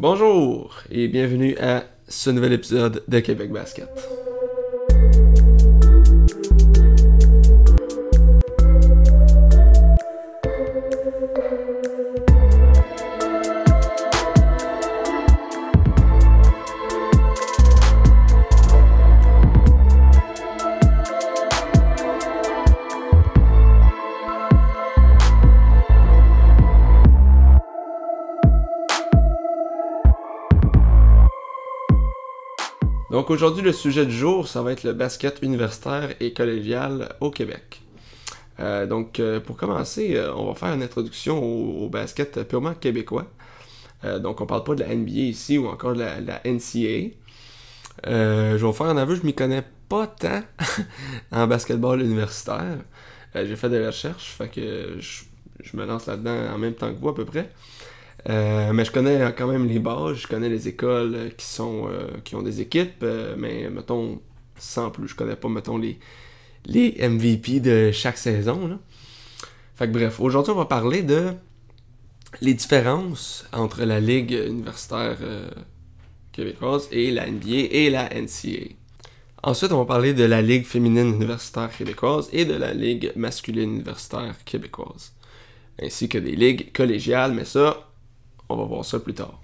Bonjour et bienvenue à ce nouvel épisode de Québec Basket. Aujourd'hui, le sujet du jour, ça va être le basket universitaire et collégial au Québec. Euh, donc euh, pour commencer, euh, on va faire une introduction au, basket purement québécois. donc on parle pas de la NBA ici ou encore de la, NCA. je vais vous faire un aveu, je m'y connais pas tant en basketball universitaire. J'ai fait des recherches, fait que je me lance là-dedans en même temps que vous à peu près. Euh, mais je connais quand même les bases, je connais les écoles euh, qui sont euh, qui ont des équipes, mais mettons sans plus, je connais pas mettons les les MVP de chaque saison. Là. Fait que bref, aujourd'hui on va parler de les différences entre la ligue universitaire québécoise et la NBA et la NCA. Ensuite, on va parler de la ligue féminine universitaire québécoise et de la ligue masculine universitaire québécoise, ainsi que des ligues collégiales, mais ça, on va voir ça plus tard.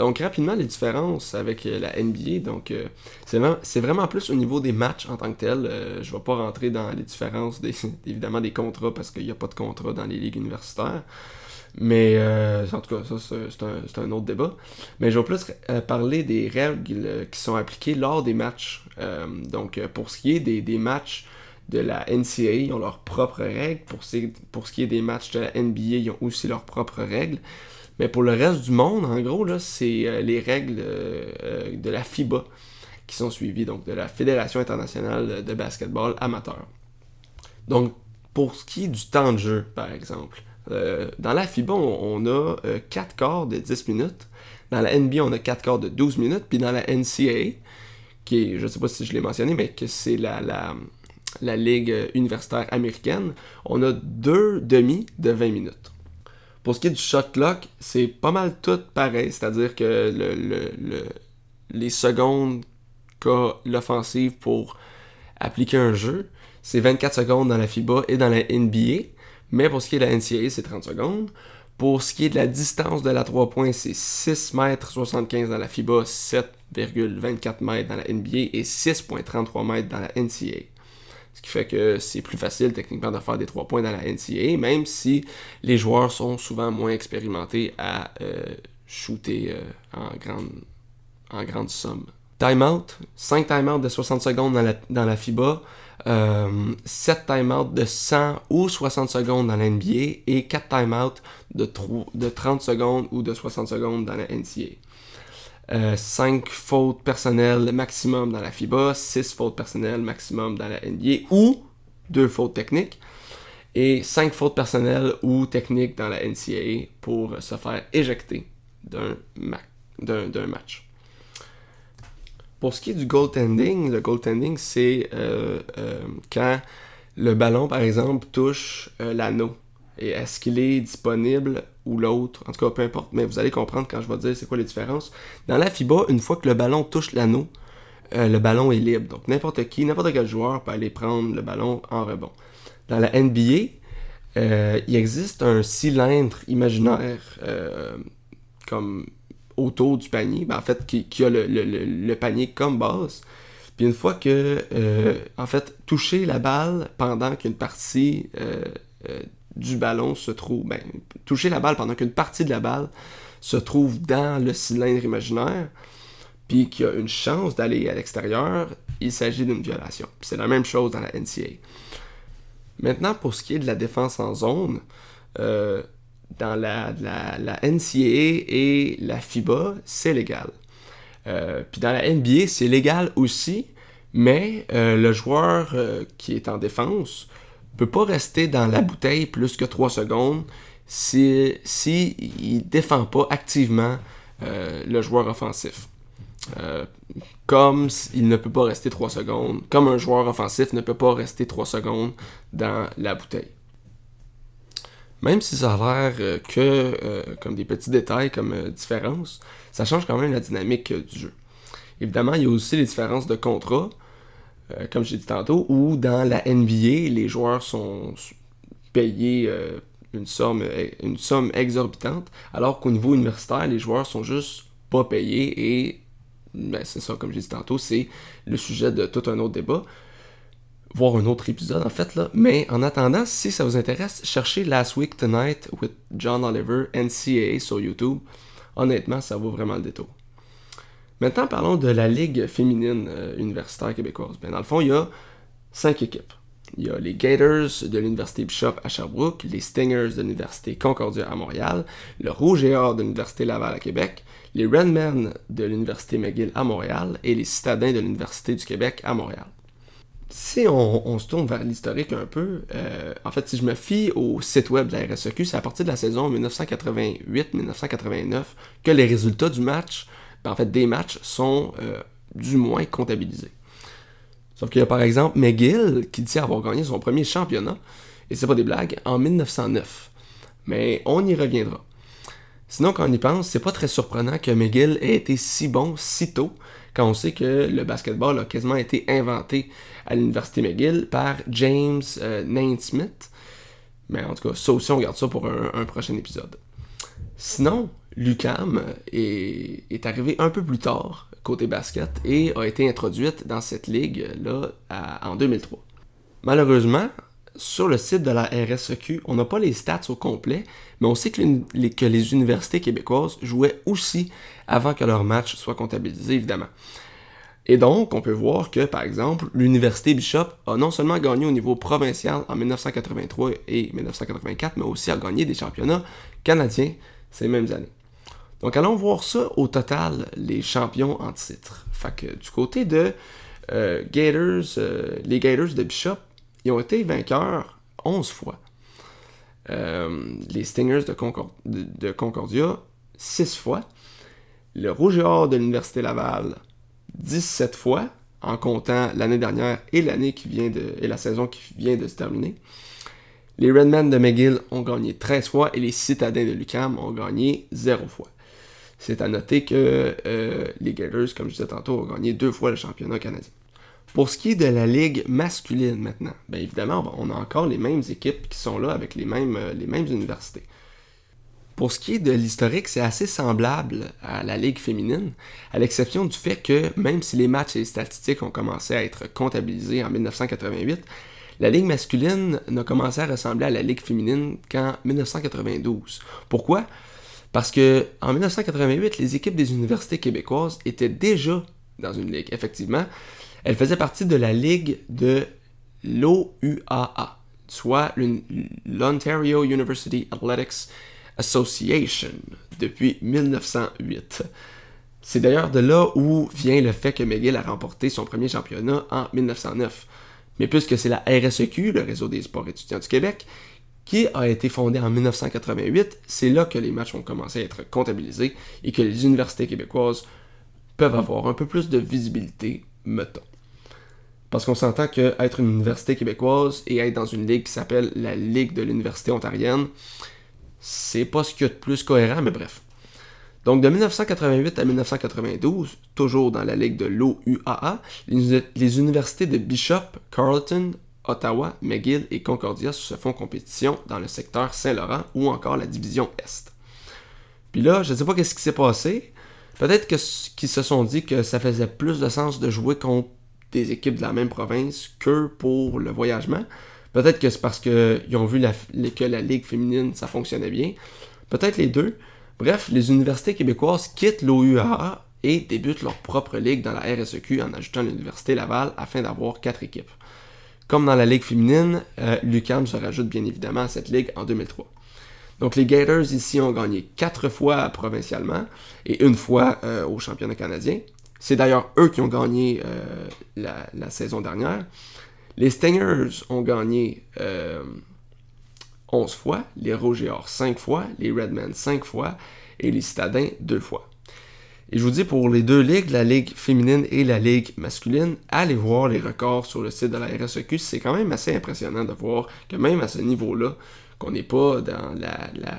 Donc rapidement les différences avec euh, la NBA, donc euh, c'est vraiment, plus au niveau des matchs en tant que tel. Euh, je ne vais pas rentrer dans les différences des, évidemment des contrats parce qu'il n'y a pas de contrat dans les ligues universitaires. Mais en tout cas, ça c'est un, autre débat. Mais je vais plus parler des règles qui sont appliquées lors des matchs. donc pour ce qui est des, des matchs de la NCAA, ils ont leurs propres règles. Pour, ce qui est des matchs de la NBA, ils ont aussi leurs propres règles. Mais pour le reste du monde, en gros, là, c'est euh, les règles euh, euh, de la FIBA qui sont suivies, donc de la Fédération internationale de basketball amateur. Donc, pour ce qui est du temps de jeu, par exemple, dans la FIBA, on, a 4 quarts de 10 minutes. Dans la NBA, on a 4 quarts de 12 minutes. Puis dans la NCAA, qui est, je ne sais pas si je l'ai mentionné, mais que c'est la, la Ligue universitaire américaine, on a deux demi de 20 minutes. Pour ce qui est du shot clock, c'est pas mal tout pareil, c'est-à-dire que le, les secondes qu'a l'offensive pour appliquer un jeu, c'est 24 secondes dans la FIBA et dans la NBA, mais pour ce qui est de la NCAA, c'est 30 secondes. Pour ce qui est de la distance de la 3 points, c'est 6 mètres 75 dans la FIBA, 7,24 mètres dans la NBA et 6,33 mètres dans la NCAA. Ce qui fait que c'est plus facile techniquement de faire des trois points dans la NCAA, même si les joueurs sont souvent moins expérimentés à euh, shooter euh, en, grande, en grande somme. Timeout, 5 timeouts de 60 secondes dans la, dans la FIBA, euh, 7 timeouts de 100 ou 60 secondes dans la NBA et 4 timeouts de, de 30 secondes ou de 60 secondes dans la NCAA. 5 euh, fautes personnelles maximum dans la FIBA, 6 fautes personnelles maximum dans la NBA ou 2 fautes techniques et 5 fautes personnelles ou techniques dans la NCAA pour se faire éjecter d'un match. Pour ce qui est du goaltending, le goaltending c'est euh, euh, quand le ballon par exemple touche l'anneau et est-ce qu'il est disponible ou l'autre, en tout cas peu importe, mais vous allez comprendre quand je vais dire c'est quoi les différences. Dans la FIBA, une fois que le ballon touche l'anneau, euh, le ballon est libre. Donc n'importe qui, n'importe quel joueur peut aller prendre le ballon en rebond. Dans la NBA, euh, il existe un cylindre imaginaire euh, comme autour du panier, ben, en fait qui, a le, panier comme base. Puis une fois que, en fait, toucher la balle pendant qu'une partie du ballon se trouve, ben, toucher la balle pendant qu'une partie de la balle se trouve dans le cylindre imaginaire, puis qu'il y a une chance d'aller à l'extérieur, il s'agit d'une violation. C'est la même chose dans la NCA. Maintenant, pour ce qui est de la défense en zone, euh, dans la, la, NCA et la FIBA, c'est légal. Euh, puis dans la NBA, c'est légal aussi, mais euh, le joueur qui est en défense peut pas rester dans la bouteille plus que 3 secondes si, si défend pas activement euh, le joueur offensif. Euh, comme il ne peut pas rester 3 secondes, comme un joueur offensif ne peut pas rester 3 secondes dans la bouteille. Même si ça a l'air euh, que comme des petits détails comme différence, ça change quand même la dynamique du jeu. Évidemment, il y a aussi les différences de contrat, comme j'ai dit tantôt, où dans la NBA, les joueurs sont payés une, somme, une somme exorbitante, alors qu'au niveau universitaire, les joueurs sont juste pas payés et ben, c'est ça, comme j'ai dit tantôt, c'est le sujet de tout un autre débat voir un autre épisode en fait là. Mais en attendant, si ça vous intéresse, cherchez Last Week Tonight with John Oliver NCAA sur YouTube. Honnêtement, ça vaut vraiment le détour. Maintenant, parlons de la Ligue féminine euh, universitaire québécoise. Ben, dans le fond, il y a cinq équipes. Il y a les Gators de l'Université Bishop à Sherbrooke, les Stingers de l'Université Concordia à Montréal, le Rouge et Or de l'Université Laval à Québec, les Redmen de l'Université McGill à Montréal et les Citadins de l'Université du Québec à Montréal si on, se tourne vers l'historique un peu, euh, en fait, si je me fie au site web de la RSEQ, c'est à partir de la saison 1988-1989 que les résultats du match, en fait, des matchs, sont euh, du moins comptabilisés. Sauf qu'il y a par exemple McGill qui dit avoir gagné son premier championnat, et c'est pas des blagues, en 1909. Mais on y reviendra. Sinon, quand on y pense, c'est pas très surprenant que McGill ait été si bon si tôt, quand on sait que le basketball a quasiment été inventé à l'Université McGill par James euh, Naismith. Mais en tout cas, ça aussi, on garde ça pour un, prochain épisode. Sinon, Lucam est, est, arrivé un peu plus tard côté basket et a été introduite dans cette ligue-là en 2003. Malheureusement, sur le site de la RSEQ, on n'a pas les stats au complet, mais on sait que les, que les universités québécoises jouaient aussi avant que leur match soit comptabilisé, évidemment. Et donc, on peut voir que, par exemple, l'Université Bishop a non seulement gagné au niveau provincial en 1983 et 1984, mais aussi a gagné des championnats canadiens ces mêmes années. Donc, allons voir ça au total, les champions en titre. Fait que du côté de euh, Gators, euh, les Gators de Bishop, ils ont été vainqueurs 11 fois. Euh, les Stingers de, Concordia, 6 fois. Le Rouge et Or de l'Université Laval, 17 fois, en comptant l'année dernière et l'année qui vient de. et la saison qui vient de se terminer. Les Redmen de McGill ont gagné 13 fois et les Citadins de Lucam ont gagné 0 fois. C'est à noter que euh, les Gators, comme je disais tantôt, ont gagné deux fois le championnat canadien. Pour ce qui est de la ligue masculine maintenant, bien évidemment, on a encore les mêmes équipes qui sont là avec les mêmes, euh, les mêmes universités. Pour ce qui est de l'historique, c'est assez semblable à la Ligue féminine, à l'exception du fait que même si les matchs et les statistiques ont commencé à être comptabilisés en 1988, la Ligue masculine n'a commencé à ressembler à la Ligue féminine qu'en 1992. Pourquoi? Parce que en 1988, les équipes des universités québécoises étaient déjà dans une ligue. Effectivement, elles faisaient partie de la ligue de l'OUAA, soit l'Ontario University Athletics Association depuis 1908. C'est d'ailleurs de là où vient le fait que McGill a remporté son premier championnat en 1909. Mais puisque c'est la RSEQ, le réseau des sports étudiants du Québec, qui a été fondé en 1988, c'est là que les matchs ont commencé à être comptabilisés et que les universités québécoises peuvent avoir un peu plus de visibilité, mettons. Parce qu'on s'entend qu'être une université québécoise et être dans une ligue qui s'appelle la Ligue de l'Université ontarienne, c'est pas ce qu'il y a de plus cohérent, mais bref. Donc de 1988 à 1992, toujours dans la ligue de l'OUAA, les, universités de Bishop, Carleton, Ottawa, McGill et Concordia se font compétition dans le secteur Saint-Laurent ou encore la division Est. Puis là, je ne sais pas qu'est-ce qui s'est passé. Peut-être qu'ils se sont dit que ça faisait plus de sens de jouer contre des équipes de la même province que pour le voyagement. Peut-être que c'est parce qu'ils ont vu que la ligue féminine, ça fonctionnait bien. Peut-être les deux. Bref, les universités québécoises quittent l'OUAA et débutent leur propre ligue dans la RSEQ en ajoutant l'Université Laval afin d'avoir quatre équipes. Comme dans la ligue féminine, euh, l'UQAM se rajoute bien évidemment à cette ligue en 2003. Donc les Gators ici ont gagné quatre fois provincialement et une fois euh, au championnat canadien. C'est d'ailleurs eux qui ont gagné euh, la, saison dernière. Les Stingers ont gagné 11 euh, fois, les Rouges 5 fois, les Redmen 5 fois et les Citadins 2 fois. Et je vous dis pour les deux ligues, la ligue féminine et la ligue masculine, allez voir les records sur le site de la RSEQ. C'est quand même assez impressionnant de voir que même à ce niveau-là, qu'on n'est pas dans la, la,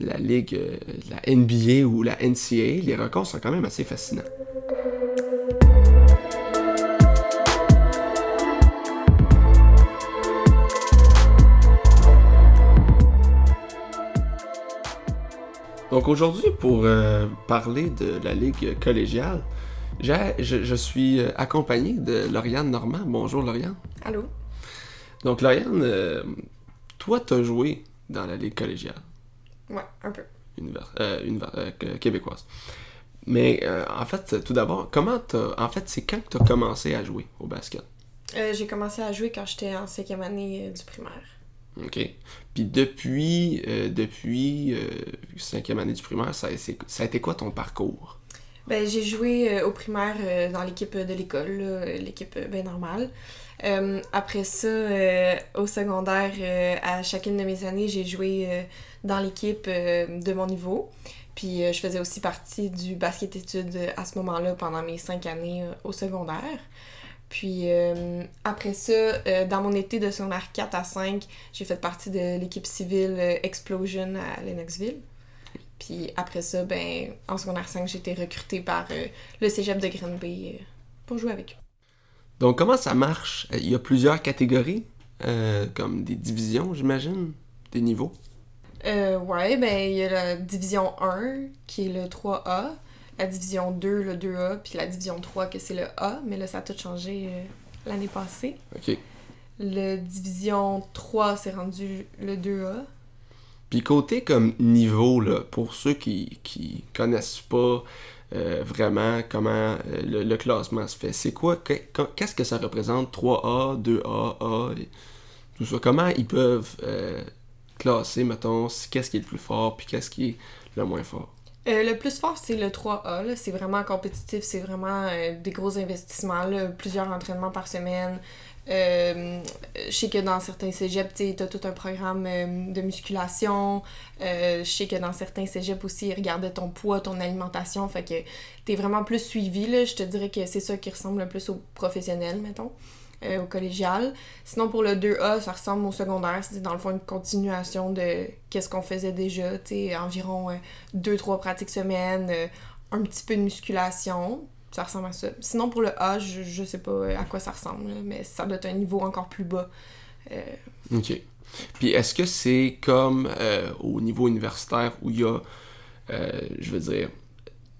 la ligue, euh, la NBA ou la NCAA, les records sont quand même assez fascinants. Donc aujourd'hui, pour euh, parler de la ligue collégiale, je, je suis euh, accompagné de Lauriane Normand. Bonjour Lauriane. Allô? Donc Lauriane, euh, toi, t'as joué dans la ligue collégiale Ouais, un peu. univers- euh, univers- euh, québécoise. Mais en fait, tout d'abord, comment t'as... En fait, c'est quand que t'as commencé à jouer au basket? J'ai commencé à jouer quand j'étais en cinquième année du primaire. OK. Puis depuis, euh, depuis euh, cinquième année du primaire, ça, ça a été quoi ton parcours? Ben, j'ai joué euh, au primaire euh, dans l'équipe de l'école, l'équipe ben normale. Après ça, au secondaire, à chacune de mes années, j'ai joué dans l'équipe de mon niveau. Puis je faisais aussi partie du basket études à ce moment-là pendant mes cinq années au secondaire. Puis euh, après ça, euh, dans mon été de secondaire 4 à 5, j'ai fait partie de l'équipe civile euh, Explosion à Lennoxville. Puis après ça, ben, en secondaire 5, j'ai été recrutée par euh, le cégep de Green Bay pour jouer avec eux. Donc, comment ça marche? Il y a plusieurs catégories, comme des divisions, j'imagine, des niveaux? Euh, ouais, ben, il y a la division 1, qui est le 3A, la division 2, le 2A, puis la division 3, que c'est le A, mais là, ça a tout changé euh, l'année passée. OK. Le division 3, c'est rendu le 2A. Puis côté comme niveau, là, pour ceux qui, qui connaissent pas euh, vraiment comment euh, le, le classement se fait, c'est quoi, que- que- qu'est-ce que ça représente 3A, 2A, A, et tout ça? Comment ils peuvent euh, classer, mettons, qu'est-ce qui est le plus fort, puis qu'est-ce qui est le moins fort? Euh, le plus fort, c'est le 3A. là. C'est vraiment compétitif. C'est vraiment euh, des gros investissements. Plusieurs entraînements par semaine. Euh, je sais que dans certains cégeps, tu as tout un programme de musculation. Je sais que dans certains cégeps aussi, ils regardaient ton poids, ton alimentation. Fait que t'es vraiment plus suivi. Je te dirais que c'est ça qui ressemble le plus au professionnel, mettons, euh, au collégial. Sinon, pour le 2A, ça ressemble au secondaire. C'est dans le fond une continuation de qu'est-ce qu'on faisait déjà. Tu sais, environ 2-3 pratiques semaine, euh, un petit peu de musculation. Ça ressemble à ça. Sinon, pour le A, je, je sais pas euh, à quoi ça ressemble, mais ça doit être un niveau encore plus bas. Euh, OK. Puis est-ce que c'est comme euh, au niveau universitaire où il y a, euh, je veux dire,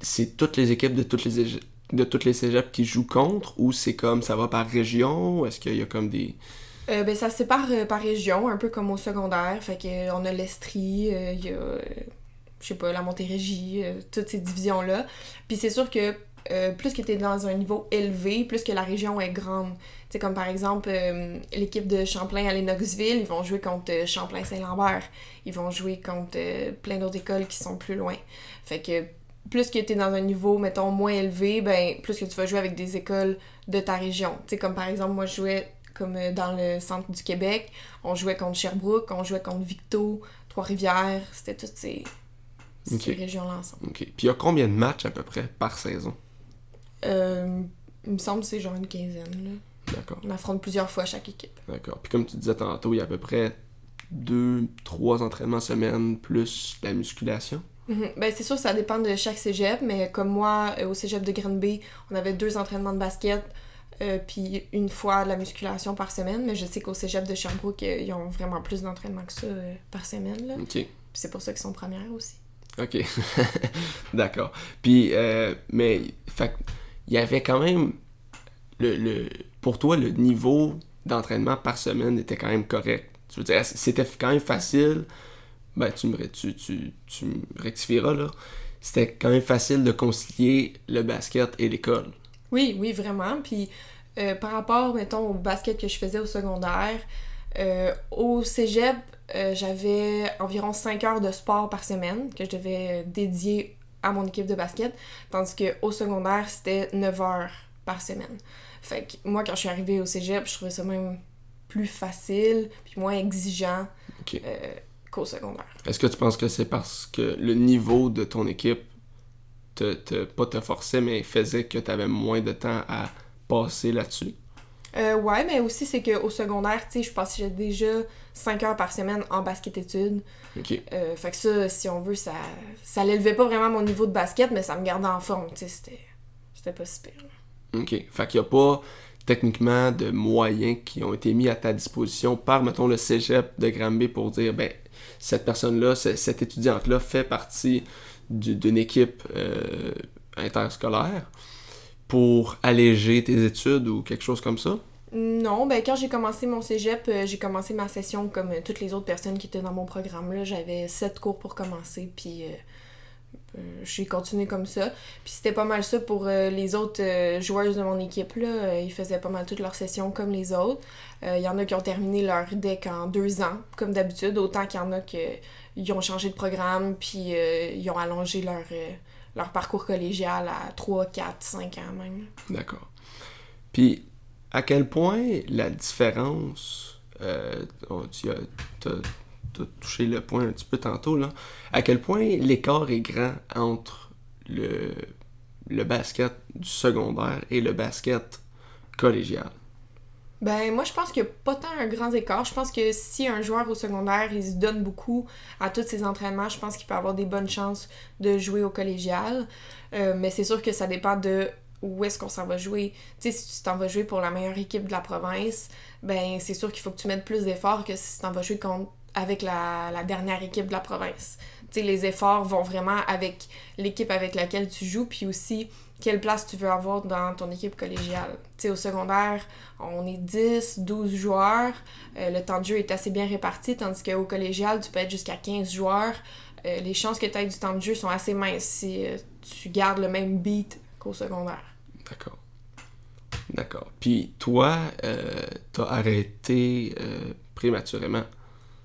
c'est toutes les équipes de toutes les de toutes les cégeps qui jouent contre ou c'est comme ça va par région? Est-ce qu'il y a comme des... Euh, ben, ça se sépare euh, par région, un peu comme au secondaire. Fait que euh, on a l'Estrie, il y a, je sais pas, la Montérégie, toutes ces divisions-là. Puis c'est sûr que plus que tu es dans un niveau élevé, plus que la région est grande. Tu comme par exemple, l'équipe de Champlain à Lennoxville, ils vont jouer contre Champlain-Saint-Lambert. Ils vont jouer contre plein d'autres écoles qui sont plus loin. Fait que plus que tu es dans un niveau, mettons, moins élevé, ben plus que tu vas jouer avec des écoles de ta région. Tu sais, comme par exemple, moi, je jouais comme euh, dans le centre du Québec. On jouait contre Sherbrooke, on jouait contre Victo, Trois-Rivières. C'était toutes ces, régions-là ensemble. OK. Puis il y a combien de matchs à peu près par saison? Euh, il me semble que c'est genre une quinzaine. Là. D'accord. On affronte plusieurs fois chaque équipe. D'accord. Puis comme tu disais tantôt, il y a à peu près deux, trois entraînements semaine plus la musculation? Mhm. Ben, c'est sûr ça dépend de chaque cégep, mais comme moi, euh, au cégep de Green Bay, on avait deux entraînements de basket, euh, puis une fois de la musculation par semaine. Mais je sais qu'au cégep de Sherbrooke, euh, ils ont vraiment plus d'entraînements que ça par semaine. Là. OK. C'est pour ça qu'ils sont premières aussi. OK. D'accord. Puis, euh, mais, fait il y avait quand même, le, le, pour toi, le niveau d'entraînement par semaine était quand même correct. Je veux dire, c'était quand même facile? Ben, tu me, tu, tu, tu me rectifieras, là. C'était quand même facile de concilier le basket et l'école. Oui, oui, vraiment. Puis euh, par rapport, mettons, au basket que je faisais au secondaire, euh, au cégep, euh, j'avais environ 5 heures de sport par semaine que je devais dédier à mon équipe de basket, tandis qu'au secondaire, c'était 9 heures par semaine. Fait que moi, quand je suis arrivée au cégep, je trouvais ça même plus facile, puis moins exigeant Ok. euh, qu'au secondaire. Est-ce que tu penses que c'est parce que le niveau de ton équipe te, te- pas te forçait, mais faisait que tu avais moins de temps à passer là-dessus? Euh, ouais, mais aussi, c'est qu'au secondaire, tu sais, je passais déjà 5 heures par semaine en basket-études. OK. Euh, fait que ça, si on veut, ça, ça l'élevait pas vraiment mon niveau de basket, mais ça me gardait en forme, tu sais, c'était, c'était pas si pire. OK. Fait qu'il n'y a pas techniquement de moyens qui ont été mis à ta disposition par, mettons, le cégep de Granby pour dire, ben, cette personne-là, ce- cette étudiante-là fait partie du- d'une équipe euh, interscolaire pour alléger tes études ou quelque chose comme ça? Non, ben quand j'ai commencé mon cégep, euh, j'ai commencé ma session comme euh, toutes les autres personnes qui étaient dans mon programme. là. J'avais sept cours pour commencer, puis j'ai continué comme ça. Puis c'était pas mal ça pour euh, les autres euh, joueuses de mon équipe. Là. Euh, ils faisaient pas mal toutes leurs sessions comme les autres. Euh, Il y en a qui ont terminé leur deck en deux ans, comme d'habitude, autant qu'il y en a qui ont changé de programme, puis euh, ils ont allongé leur, euh, leur parcours collégial à 3, 4, 5 ans même. D'accord. Puis, à quel point la différence, euh, tu as, t'as touché le point un petit peu tantôt, là, à quel point l'écart est grand entre le, le basket du secondaire et le basket collégial? Ben, moi, je pense qu'il n'y a pas tant un grand écart. Je pense que si un joueur au secondaire, il se donne beaucoup à tous ses entraînements, je pense qu'il peut avoir des bonnes chances de jouer au collégial. Euh, mais c'est sûr que ça dépend de où est-ce qu'on s'en va jouer. Tu sais, si tu t'en vas jouer pour la meilleure équipe de la province, ben, c'est sûr qu'il faut que tu mettes plus d'efforts que si tu t'en vas jouer contre, avec la, dernière équipe de la province. Tu sais, les efforts vont vraiment avec l'équipe avec laquelle tu joues, puis aussi quelle place tu veux avoir dans ton équipe collégiale. Tu sais, au secondaire, on est 10, 12 joueurs. Euh, le temps de jeu est assez bien réparti, tandis qu'au collégial, tu peux être jusqu'à 15 joueurs. Euh, les chances que tu aies du temps de jeu sont assez minces si euh, tu gardes le même beat qu'au secondaire. D'accord. D'accord. Puis, toi, t'as arrêté euh,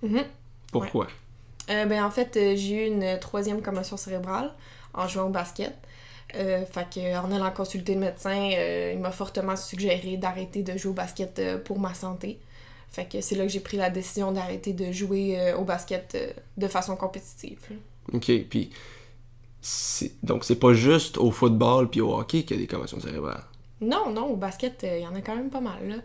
Mhm. Pourquoi? Euh, ben, en fait, euh, j'ai eu une troisième commotion cérébrale en jouant au basket. Euh, fait que, en allant consulter le médecin, euh, il m'a fortement suggéré d'arrêter de jouer au basket euh, pour ma santé. Fait que c'est là que j'ai pris la décision d'arrêter de jouer au basket de façon compétitive. OK, puis donc c'est pas juste au football puis au hockey qu'il y a des commotions cérébrales? Non, non, au basket, il y en a quand même pas mal, là.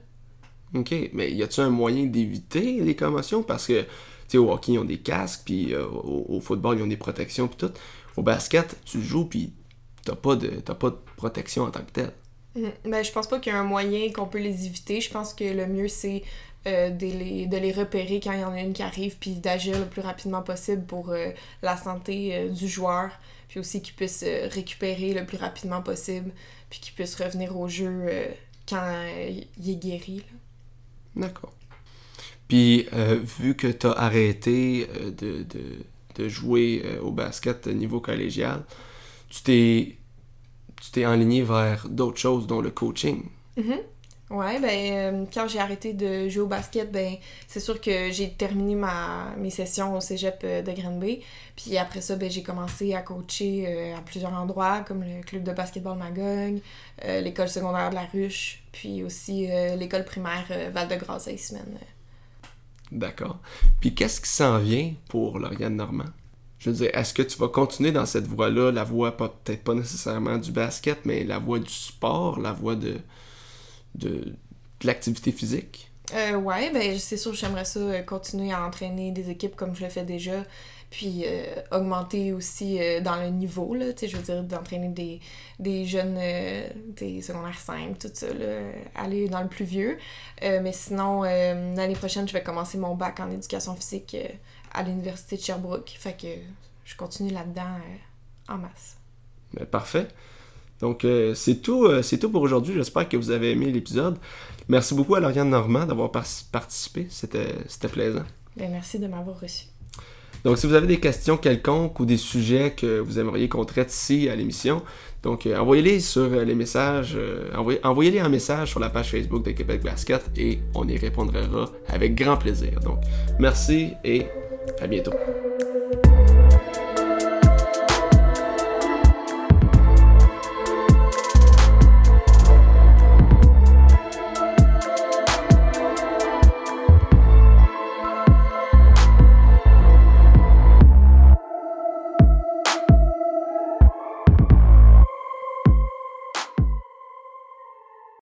OK, mais y a-tu un moyen d'éviter les commotions? Parce que tu sais au hockey ils ont des casques puis euh, au, football ils ont des protections puis tout. Au basket, tu joues puis t'as pas de pas de protection en tant que telle. Mhm. Ben, je pense pas qu'il y a un moyen qu'on peut les éviter. Je pense que le mieux, c'est euh, de, les, de les repérer quand il y en a une qui arrive, puis d'agir le plus rapidement possible pour euh, la santé du joueur, puis aussi qu'il puisse récupérer le plus rapidement possible, puis qu'il puisse revenir au jeu quand il est guéri. D'accord. Puis euh, vu que t'as arrêté euh, de, de, de jouer euh, au basket au niveau collégial, tu t'es tu t'es enligné vers d'autres choses dont le coaching. Mhm. Ouais, ben, euh, quand j'ai arrêté de jouer au basket, ben, c'est sûr que j'ai terminé ma, mes sessions au cégep euh, de Granby. Puis après ça, ben, j'ai commencé à coacher euh, à plusieurs endroits, comme le club de basketball Magog, euh, l'école secondaire de la Ruche, puis aussi l'école primaire euh, Val-de-Grâce à Ismen. D'accord. Puis qu'est-ce qui s'en vient pour Lauriane Normand? Je veux dire, est-ce que tu vas continuer dans cette voie-là, la voie peut-être pas nécessairement du basket, mais la voie du sport, la voie de, de, de l'activité physique? Euh, ouais, ben c'est sûr, j'aimerais ça euh, continuer à entraîner des équipes comme je le fais déjà, puis euh, augmenter aussi euh, dans le niveau, là, tu sais, je veux dire, d'entraîner des, des jeunes, des secondaires 5, tout ça, là, aller dans le plus vieux. Mais sinon, l'année prochaine, je vais commencer mon bac en éducation physique à l'Université de Sherbrooke, fait que je continue là-dedans en masse. Ben, parfait. Donc, euh, c'est tout, euh, c'est tout pour aujourd'hui. J'espère que vous avez aimé l'épisode. Merci beaucoup à Lauriane Normand d'avoir par- participé. C'était c'était plaisant. Ben, merci de m'avoir reçu. Donc, si vous avez des questions quelconques ou des sujets que vous aimeriez qu'on traite ici à l'émission, donc euh, envoyez-les sur les messages, envoyez- envoyez-les en message sur la page Facebook de Québec Basket et on y répondra avec grand plaisir. Donc, merci et à bientôt.